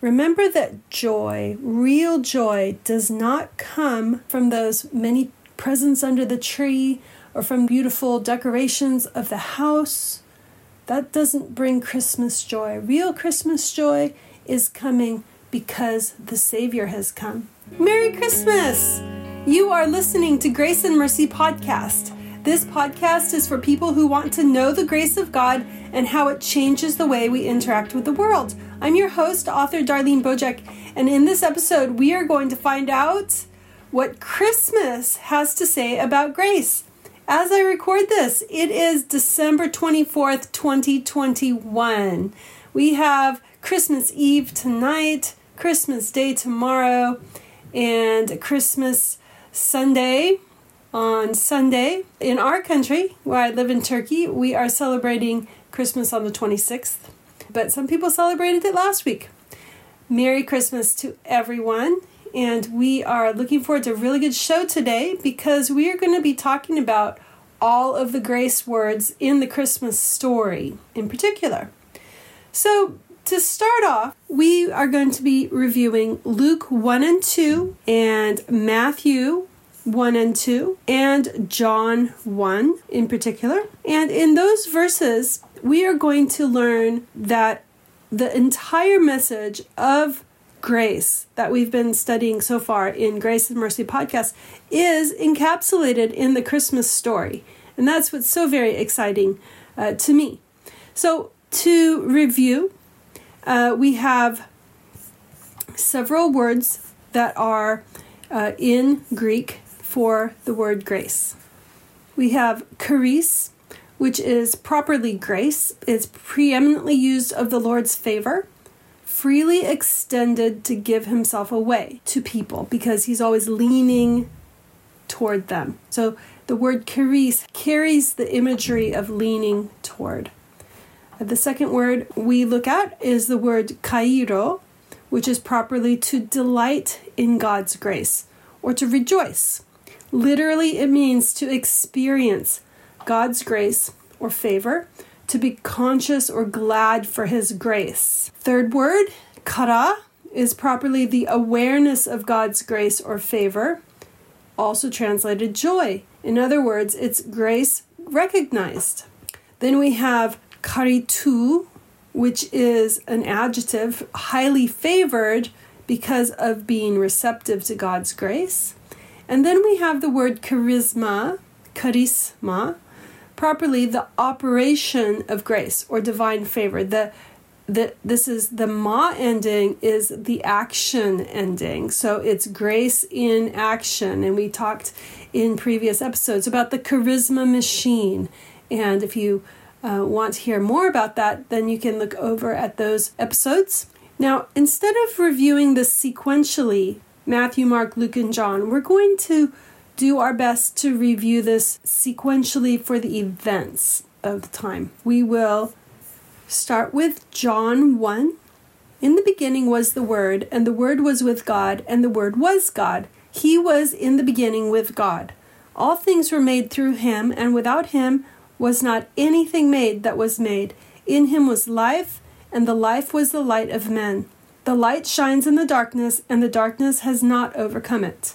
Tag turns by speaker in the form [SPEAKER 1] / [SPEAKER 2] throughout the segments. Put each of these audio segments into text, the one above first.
[SPEAKER 1] Remember that joy, real joy, does not come from those many presents under the tree or from beautiful decorations of the house. That doesn't bring Christmas joy. Real Christmas joy is coming because the Savior has come. Merry Christmas! You are listening to Grace and Mercy Podcast. This podcast is for people who want to know the grace of God and how it changes the way we interact with the world. I'm your host, author Darlene Bojek, and in this episode, we are going to find out what Christmas has to say about grace. As I record this, it is December 24th, 2021. We have Christmas Eve tonight, Christmas Day tomorrow, and Christmas Sunday on Sunday. In our country, where I live in Turkey, we are celebrating Christmas on the 26th but some people celebrated it last week. Merry Christmas to everyone. And we are looking forward to a really good show today because we are going to be talking about all of the grace words in the Christmas story in particular. So, to start off, we are going to be reviewing Luke 1 and 2 and Matthew 1 and 2 and John 1 in particular. And in those verses, we are going to learn that the entire message of grace that we've been studying so far in Grace and Mercy podcast is encapsulated in the Christmas story. And that's what's so very exciting uh, to me. So, to review, uh, we have several words that are uh, in Greek for the word grace. We have charis, which is properly grace, is preeminently used of the Lord's favor, freely extended to give himself away to people because he's always leaning toward them. So the word charis carries the imagery of leaning toward. Uh, the second word we look at is the word chairo, which is properly to delight in God's grace or to rejoice. Literally, it means to experience God's grace or favor, to be conscious or glad for His grace. Third word, chara, is properly the awareness of God's grace or favor, also translated joy. In other words, it's grace recognized. Then we have charitou, which is an adjective highly favored because of being receptive to God's grace. And then we have the word charisma, charisma, properly the operation of grace or divine favor. The the, this is the ma ending is the action ending. So it's grace in action. And we talked in previous episodes about the charisma machine. And if you uh, want to hear more about that, then you can look over at those episodes. Now, instead of reviewing this sequentially, Matthew, Mark, Luke, and John, we're going to do our best to review this sequentially for the events of the time. We will start with John 1. In the beginning was the Word, and the Word was with God, and the Word was God. He was in the beginning with God. All things were made through him, and without him was not anything made that was made. In him was life, and the life was the light of men. The light shines in the darkness, and the darkness has not overcome it.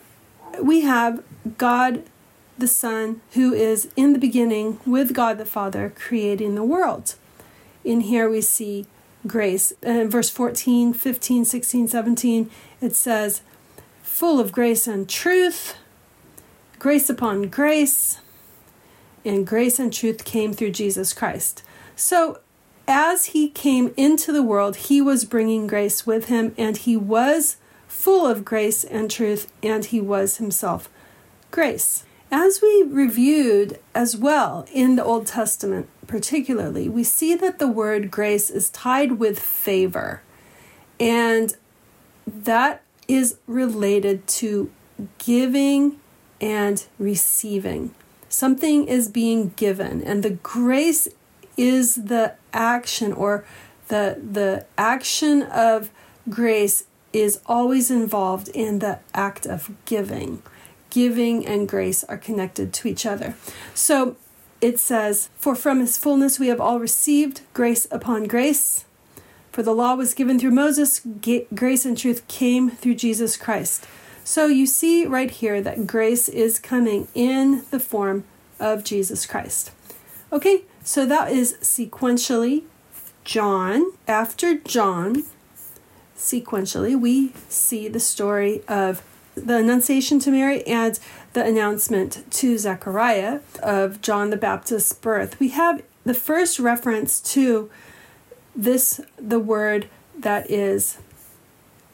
[SPEAKER 1] we have God the Son, who is in the beginning with God the Father, creating the world. In here we see grace. In verse 14, 15, 16, 17, it says, full of grace and truth, grace upon grace, and grace and truth came through Jesus Christ. So, as he came into the world, he was bringing grace with him, and he was full of grace and truth, and he was himself grace. As we reviewed as well in the Old Testament, particularly, we see that the word grace is tied with favor. And that is related to giving and receiving. Something is being given, and the grace is the action or the the action of grace is always involved in the act of giving giving and grace are connected to each other. So it says, For from his fullness we have all received grace upon grace. For the law was given through Moses, grace and truth came through Jesus Christ. So you see right here that grace is coming in the form of Jesus Christ. Okay, so that is sequentially John. After John, sequentially, we see the story of the Annunciation to Mary and the announcement to Zechariah of John the Baptist's birth, we have the first reference to this, the word that is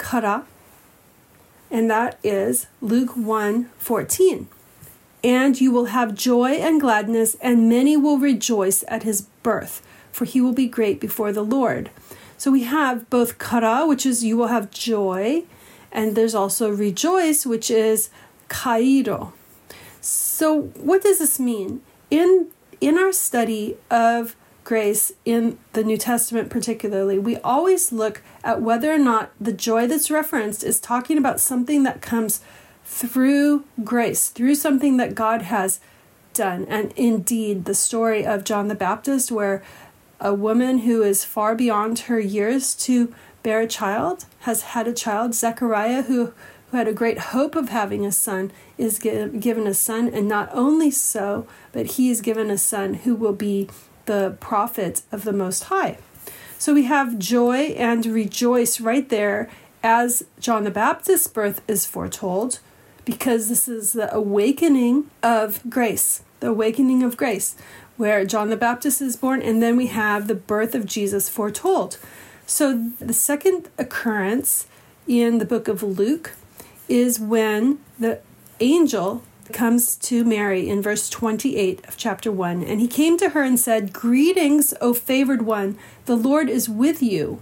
[SPEAKER 1] chara, and that is Luke 1 14. And you will have joy and gladness, and many will rejoice at his birth, for he will be great before the Lord. So we have both chara, which is you will have joy, and there's also rejoice, which is chairo. So, what does this mean? In in our study of grace in the New Testament, particularly, we always look at whether or not the joy that's referenced is talking about something that comes through grace, through something that God has done. And indeed, the story of John the Baptist, where a woman who is far beyond her years to bear a child, has had a child. Zechariah, who, who had a great hope of having a son, is given a son. And not only so, but he is given a son who will be the prophet of the Most High. So we have joy and rejoice right there as John the Baptist's birth is foretold, because this is the awakening of grace, the awakening of grace, where John the Baptist is born, and then we have the birth of Jesus foretold. So the second occurrence in the book of Luke is when the angel comes to Mary in verse 28 of chapter 1. And he came to her and said, Greetings, O favored one, the Lord is with you.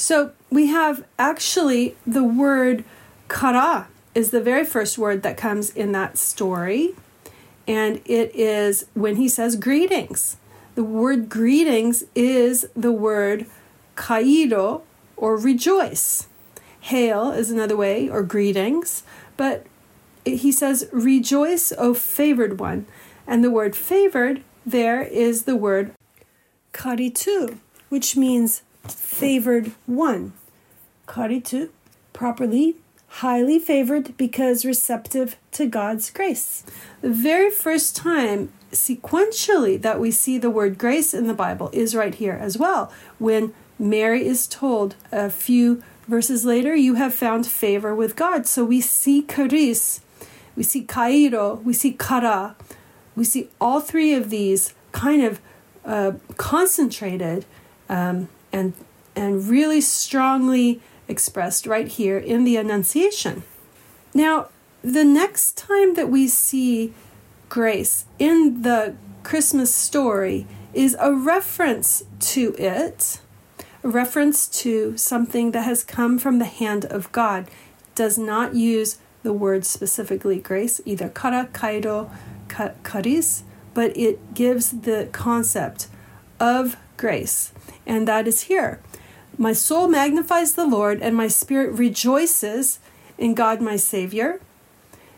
[SPEAKER 1] So we have actually the word chara is the very first word that comes in that story, and it is when he says greetings. The word greetings is the word chairo or rejoice. Hail is another way, or greetings, but he says, Rejoice, O favored one. And the word favored there is the word charitou, which means favored one. Charitou, properly, highly favored because receptive to God's grace. The very first time sequentially that we see the word grace in the Bible is right here as well, when Mary is told a few verses later, You have found favor with God. So we see charis, we see chairo, we see chara, we see all three of these kind of uh, concentrated um, and and really strongly expressed right here in the Annunciation. Now, the next time that we see grace in the Christmas story is a reference to it, a reference to something that has come from the hand of God. Does not use the word specifically grace, either chara, kaido, charis, but it gives the concept of grace, and that is here. My soul magnifies the Lord, and my spirit rejoices in God my Savior.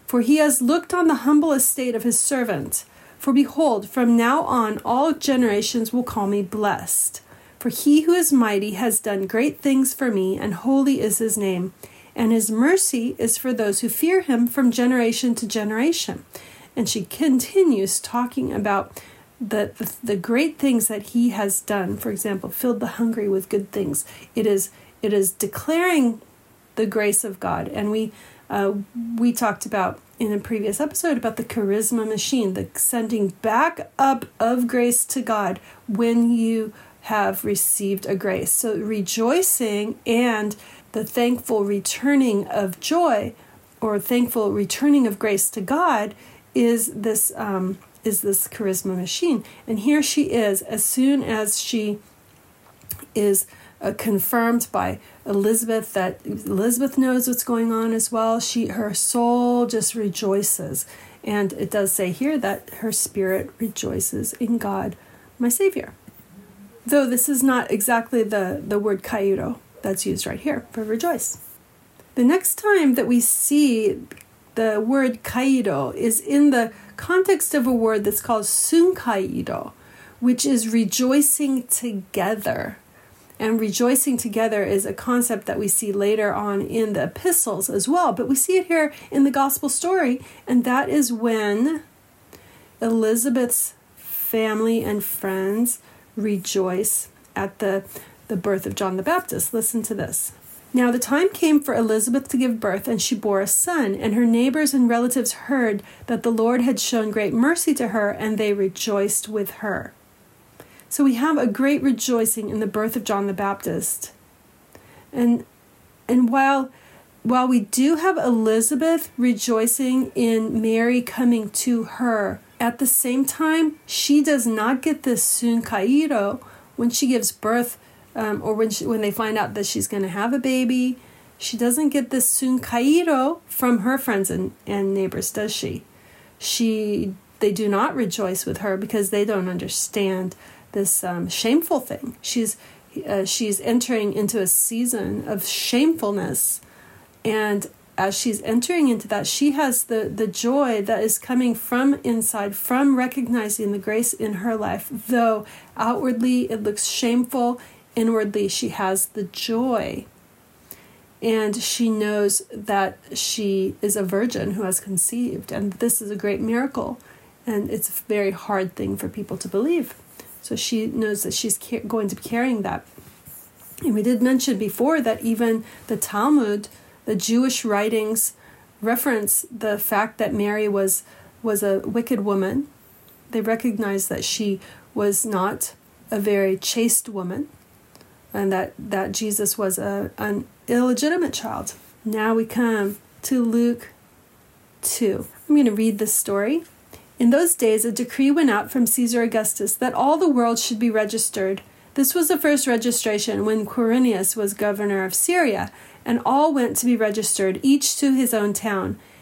[SPEAKER 1] For he has looked on the humble estate of his servant. For behold, from now on all generations will call me blessed. For he who is mighty has done great things for me, and holy is his name. And his mercy is for those who fear him from generation to generation. And she continues talking about the, the, the great things that he has done. For example, filled the hungry with good things. It is it is declaring the grace of God, and we uh, we talked about in a previous episode about the charisma machine, the sending back up of grace to God when you have received a grace. So rejoicing and the thankful returning of joy or thankful returning of grace to God is this um, is this charisma machine. And here she is, as soon as she is uh, confirmed by Elizabeth that Elizabeth knows what's going on as well. She her soul just rejoices, and it does say here that her spirit rejoices in God, my Savior. Though this is not exactly the the word chairo that's used right here for rejoice. The next time that we see the word chairo is in the context of a word that's called sunkairo, which is rejoicing together. And rejoicing together is a concept that we see later on in the epistles as well, but we see it here in the gospel story, and that is when Elizabeth's family and friends rejoice at the, the birth of John the Baptist. Listen to this. Now the time came for Elizabeth to give birth, and she bore a son. And her neighbors and relatives heard that the Lord had shown great mercy to her, and they rejoiced with her. So we have a great rejoicing in the birth of John the Baptist. And and while while we do have Elizabeth rejoicing in Mary coming to her, at the same time, she does not get this sun kairo when she gives birth um, or when she, when they find out that she's going to have a baby, she doesn't get this sun kairo from her friends and, and neighbors, does she? She they do not rejoice with her because they don't understand this um, shameful thing. She's uh, she's entering into a season of shamefulness, and as she's entering into that, she has the the joy that is coming from inside, from recognizing the grace in her life. Though outwardly it looks shameful, inwardly she has the joy. And she knows that she is a virgin who has conceived. And this is a great miracle. And it's a very hard thing for people to believe. So she knows that she's going to be carrying that. And we did mention before that even the talmud the jewish writings reference the fact that mary was was a wicked woman. They recognize that she was not a very chaste woman and that, that Jesus was a, an illegitimate child. Now we come to Luke 2. I'm going to read this story. In those days, a decree went out from Caesar Augustus that all the world should be registered. This was the first registration when Quirinius was governor of Syria, and all went to be registered, each to his own town.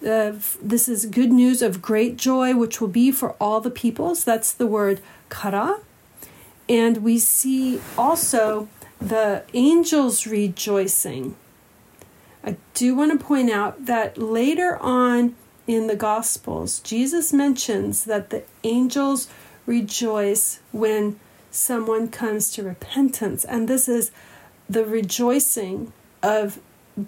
[SPEAKER 1] this is good news of great joy, which will be for all the peoples. That's the word chara. And we see also the angels rejoicing. I do want to point out that later on in the Gospels, Jesus mentions that the angels rejoice when someone comes to repentance. And this is the rejoicing of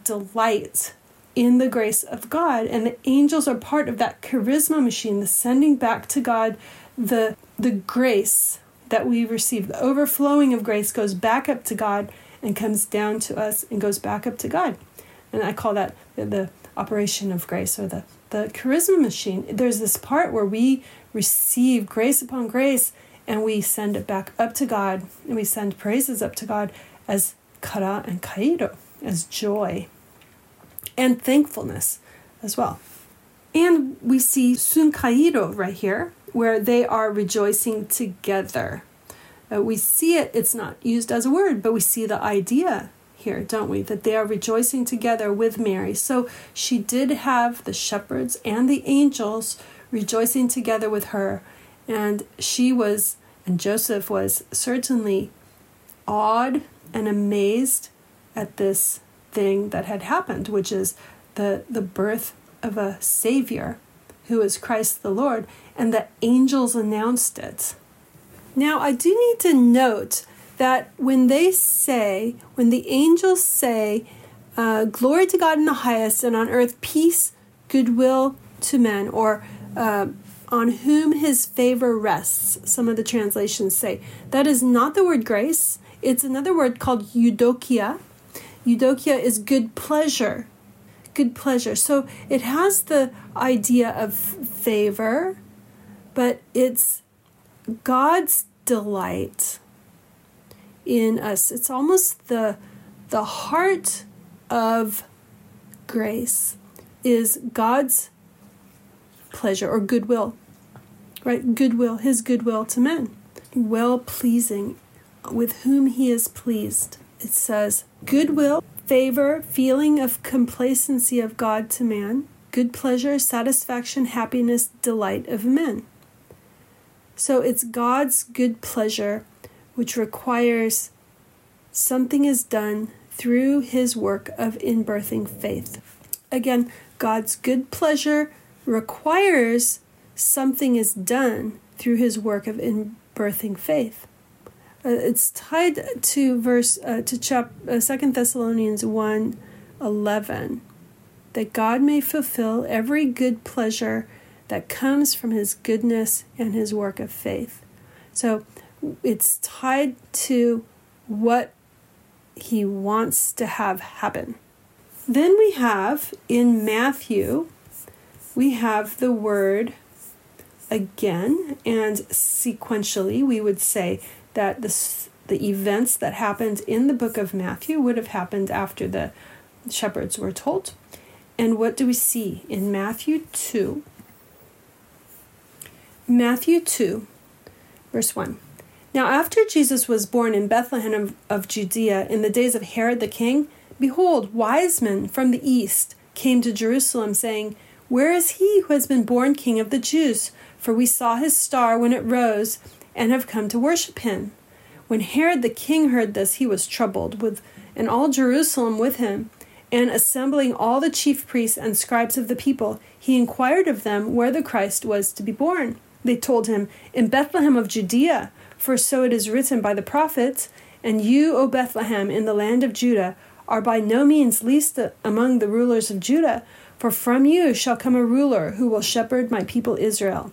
[SPEAKER 1] delight in the grace of God. And the angels are part of that charisma machine, the sending back to God the, the grace that we receive. The overflowing of grace goes back up to God and comes down to us and goes back up to God. And I call that the, the operation of grace or the, the charisma machine. There's this part where we receive grace upon grace and we send it back up to God and we send praises up to God as chara and chairo, as joy and thankfulness as well. And we see sunkairo right here, where they are rejoicing together. Uh, we see it, it's not used as a word, but we see the idea here, don't we? That they are rejoicing together with Mary. So she did have the shepherds and the angels rejoicing together with her. And she was, and Joseph was certainly awed and amazed at this thing that had happened, which is the, the birth of a Savior who is Christ the Lord, and the angels announced it. Now, I do need to note that when they say, when the angels say, uh, Glory to God in the highest, and on earth peace, goodwill to men, or uh, on whom his favor rests, some of the translations say, that is not the word grace. It's another word called eudokia. Eudokia is good pleasure good pleasure. So it has the idea of favor, but it's God's delight in us. It's almost the the heart of grace is God's pleasure or goodwill. Right? Goodwill, his goodwill to men. Well pleasing, with whom he is pleased. It says, goodwill favor, feeling of complacency of God to man, good pleasure, satisfaction, happiness, delight of men. So it's God's good pleasure which requires something is done through his work of inbirthing faith. Again, God's good pleasure requires something is done through his work of inbirthing faith. Uh, it's tied to verse uh, to chap uh, Second Thessalonians 1, 11, that God may fulfill every good pleasure that comes from His goodness and His work of faith. So it's tied to what He wants to have happen. Then we have in Matthew, we have the word again, and sequentially, we would say that the, the events that happened in the book of Matthew would have happened after the shepherds were told. And what do we see in Matthew 2? Matthew 2, verse 1. Now, after Jesus was born in Bethlehem of, of Judea in the days of Herod the king, behold, wise men from the east came to Jerusalem, saying, Where is he who has been born king of the Jews? For we saw his star when it rose and have come to worship him. When Herod the king heard this, he was troubled, with and all Jerusalem with him. And assembling all the chief priests and scribes of the people, he inquired of them where the Christ was to be born. They told him, In Bethlehem of Judea, for so it is written by the prophets, And you, O Bethlehem, in the land of Judah, are by no means least among the rulers of Judah, for from you shall come a ruler who will shepherd my people Israel.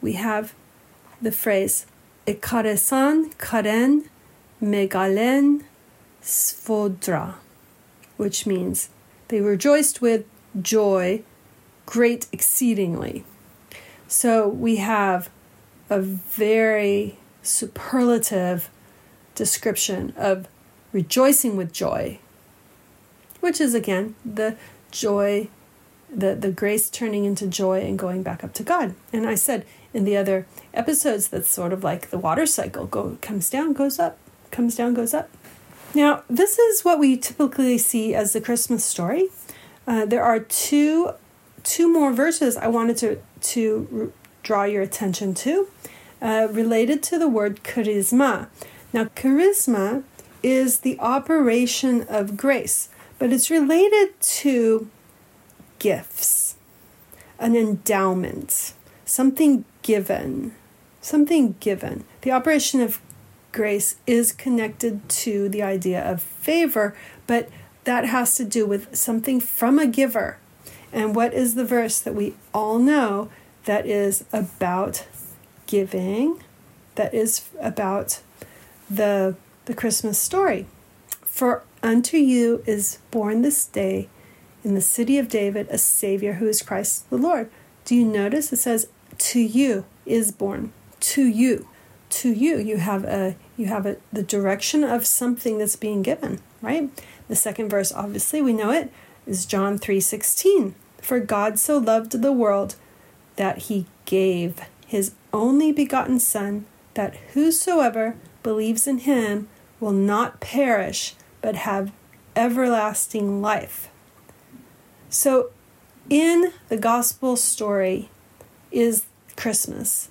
[SPEAKER 1] we have the phrase ekaresan karen megalen svodra, which means they rejoiced with joy, great exceedingly. So we have a very superlative description of rejoicing with joy which is again the joy, the, the grace turning into joy and going back up to God. And I said in the other episodes that's sort of like the water cycle go comes down, goes up, comes down, goes up. Now, this is what we typically see as the Christmas story. Uh, there are two two more verses I wanted to to draw your attention to, uh, related to the word charisma. Now, charisma is the operation of grace but it's related to gifts, an endowment, something given, something given. The operation of grace is connected to the idea of favor, but that has to do with something from a giver. And what is the verse that we all know that is about giving, that is about the, the Christmas story? For unto you is born this day in the city of David a Savior who is Christ the Lord. Do you notice it says, to you is born. To you. To you. You have a you have a the direction of something that's being given, right? The second verse, obviously, we know it, is John 3:16. For God so loved the world that he gave his only begotten Son, that whosoever believes in him will not perish, but have everlasting life. So, in the gospel story is Christmas.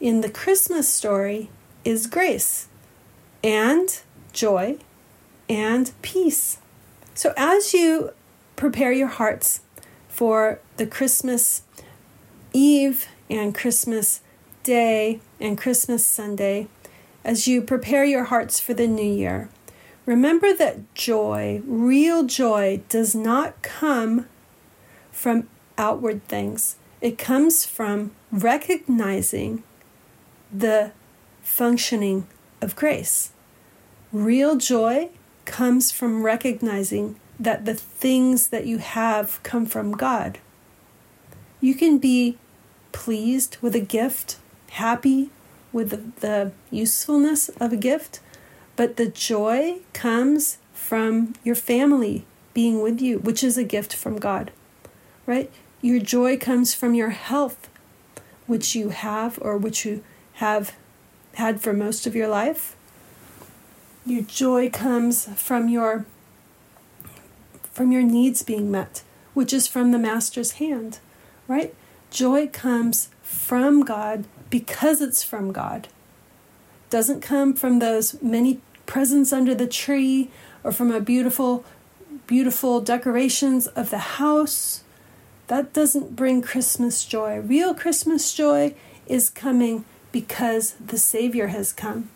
[SPEAKER 1] In the Christmas story is grace and joy and peace. So, as you prepare your hearts for the Christmas Eve and Christmas Day and Christmas Sunday, as you prepare your hearts for the new year, Remember that joy, real joy, does not come from outward things. It comes from recognizing the functioning of grace. Real joy comes from recognizing that the things that you have come from God. You can be pleased with a gift, happy with the, the usefulness of a gift, but the joy comes from your family being with you, which is a gift from God, right? Your joy comes from your health, which you have or which you have had for most of your life. Your joy comes from your from your needs being met, which is from the master's hand, right? Joy comes from God because it's from God doesn't come from those many presents under the tree or from a beautiful beautiful decorations of the house that doesn't bring christmas joy real christmas joy is coming because the savior has come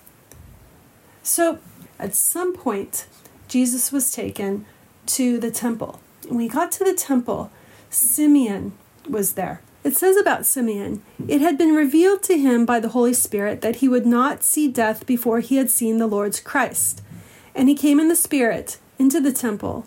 [SPEAKER 1] so at some point jesus was taken to the temple when he got to the temple simeon was there it says about Simeon, it had been revealed to him by the Holy Spirit that he would not see death before he had seen the Lord's Christ. And he came in the Spirit into the temple.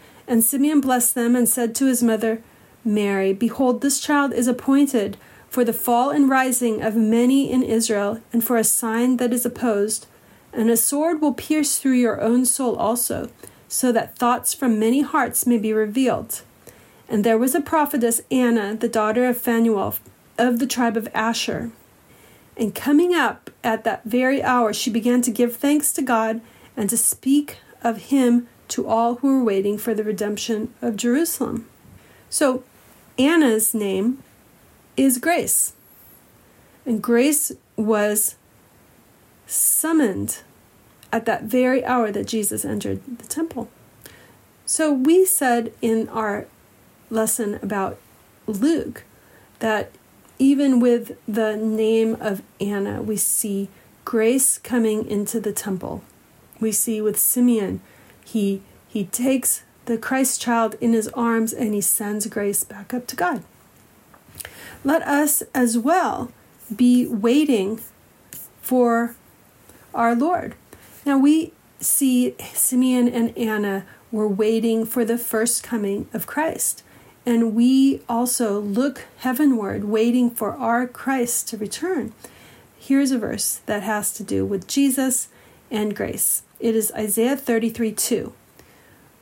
[SPEAKER 1] And Simeon blessed them and said to his mother Mary, Behold, this child is appointed for the fall and rising of many in Israel, and for a sign that is opposed. And a sword will pierce through your own soul also, so that thoughts from many hearts may be revealed. And there was a prophetess, Anna, the daughter of Phanuel, of the tribe of Asher. And coming up at that very hour, she began to give thanks to God and to speak of him to all who were waiting for the redemption of Jerusalem. So, Anna's name is Grace. And Grace was summoned at that very hour that Jesus entered the temple. So, we said in our lesson about Luke that even with the name of Anna, we see grace coming into the temple. We see with Simeon, he he takes the Christ child in his arms and he sends grace back up to God. Let us as well be waiting for our Lord. Now we see Simeon and Anna were waiting for the first coming of Christ. And we also look heavenward, waiting for our Christ to return. Here's a verse that has to do with Jesus and grace. It is Isaiah 33 2.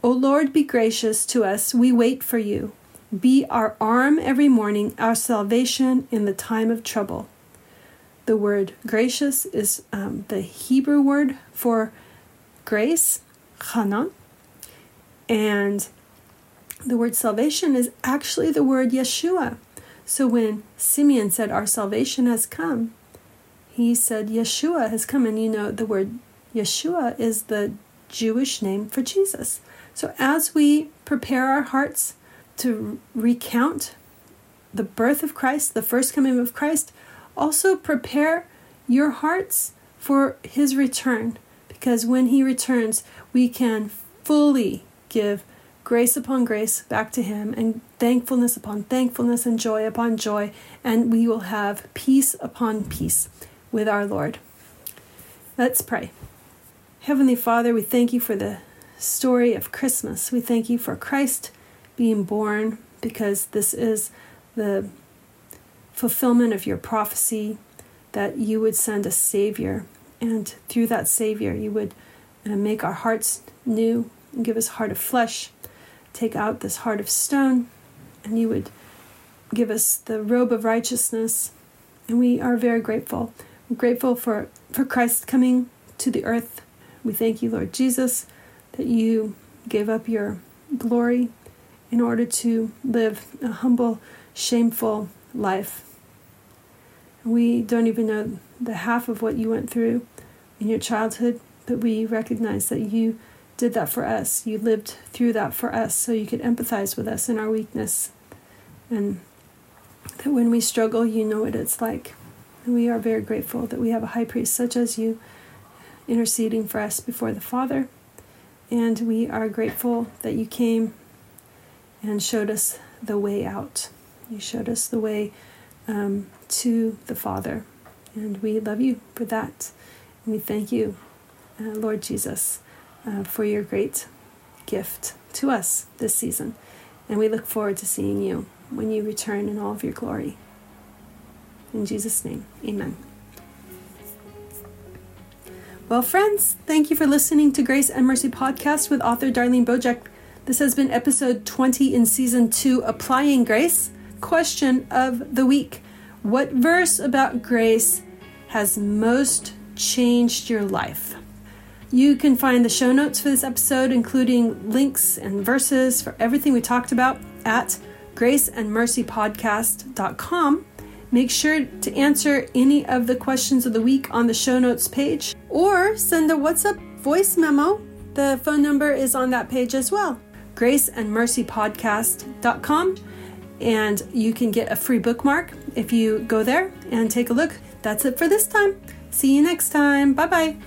[SPEAKER 1] O Lord, be gracious to us, we wait for you. Be our arm every morning, our salvation in the time of trouble. The word gracious is um, the Hebrew word for grace, chana, and the word salvation is actually the word Yeshua. So when Simeon said, Our salvation has come, he said, Yeshua has come. And you know, the word Yeshua is the Jewish name for Jesus. So as we prepare our hearts to recount the birth of Christ, the first coming of Christ, also prepare your hearts for his return. Because when he returns, we can fully give grace upon grace back to Him, and thankfulness upon thankfulness, and joy upon joy, and we will have peace upon peace with our Lord. Let's pray. Heavenly Father, we thank you for the story of Christmas. We thank you for Christ being born because this is the fulfillment of your prophecy that you would send a Savior, and through that Savior, you would uh, make our hearts new and give us heart of flesh take out this heart of stone, and you would give us the robe of righteousness. And we are very grateful. We're grateful for, for Christ coming to the earth. We thank you, Lord Jesus, that you gave up your glory in order to live a humble, shameful life. We don't even know the half of what you went through in your childhood, but we recognize that you did that for us. You lived through that for us so you could empathize with us in our weakness. And that when we struggle, you know what it's like. And we are very grateful that we have a high priest such as you interceding for us before the Father. And we are grateful that you came and showed us the way out. You showed us the way um, to the Father. And we love you for that. And we thank you, uh, Lord Jesus uh, for your great gift to us this season. And we look forward to seeing you when you return in all of your glory. In Jesus' name, amen. Well, friends, thank you for listening to Grace and Mercy podcast with author Darlene Bojek. This has been episode 20 in season 2, Applying Grace. Question of the week What verse about grace has most changed your life? You can find the show notes for this episode, including links and verses for everything we talked about at graceandmercypodcast.com. Make sure to answer any of the questions of the week on the show notes page or send a WhatsApp voice memo The phone number is on that page as well graceandmercypodcast.com. And you can get a free bookmark if you go there and take a look. That's it for this time. See you next time. Bye bye.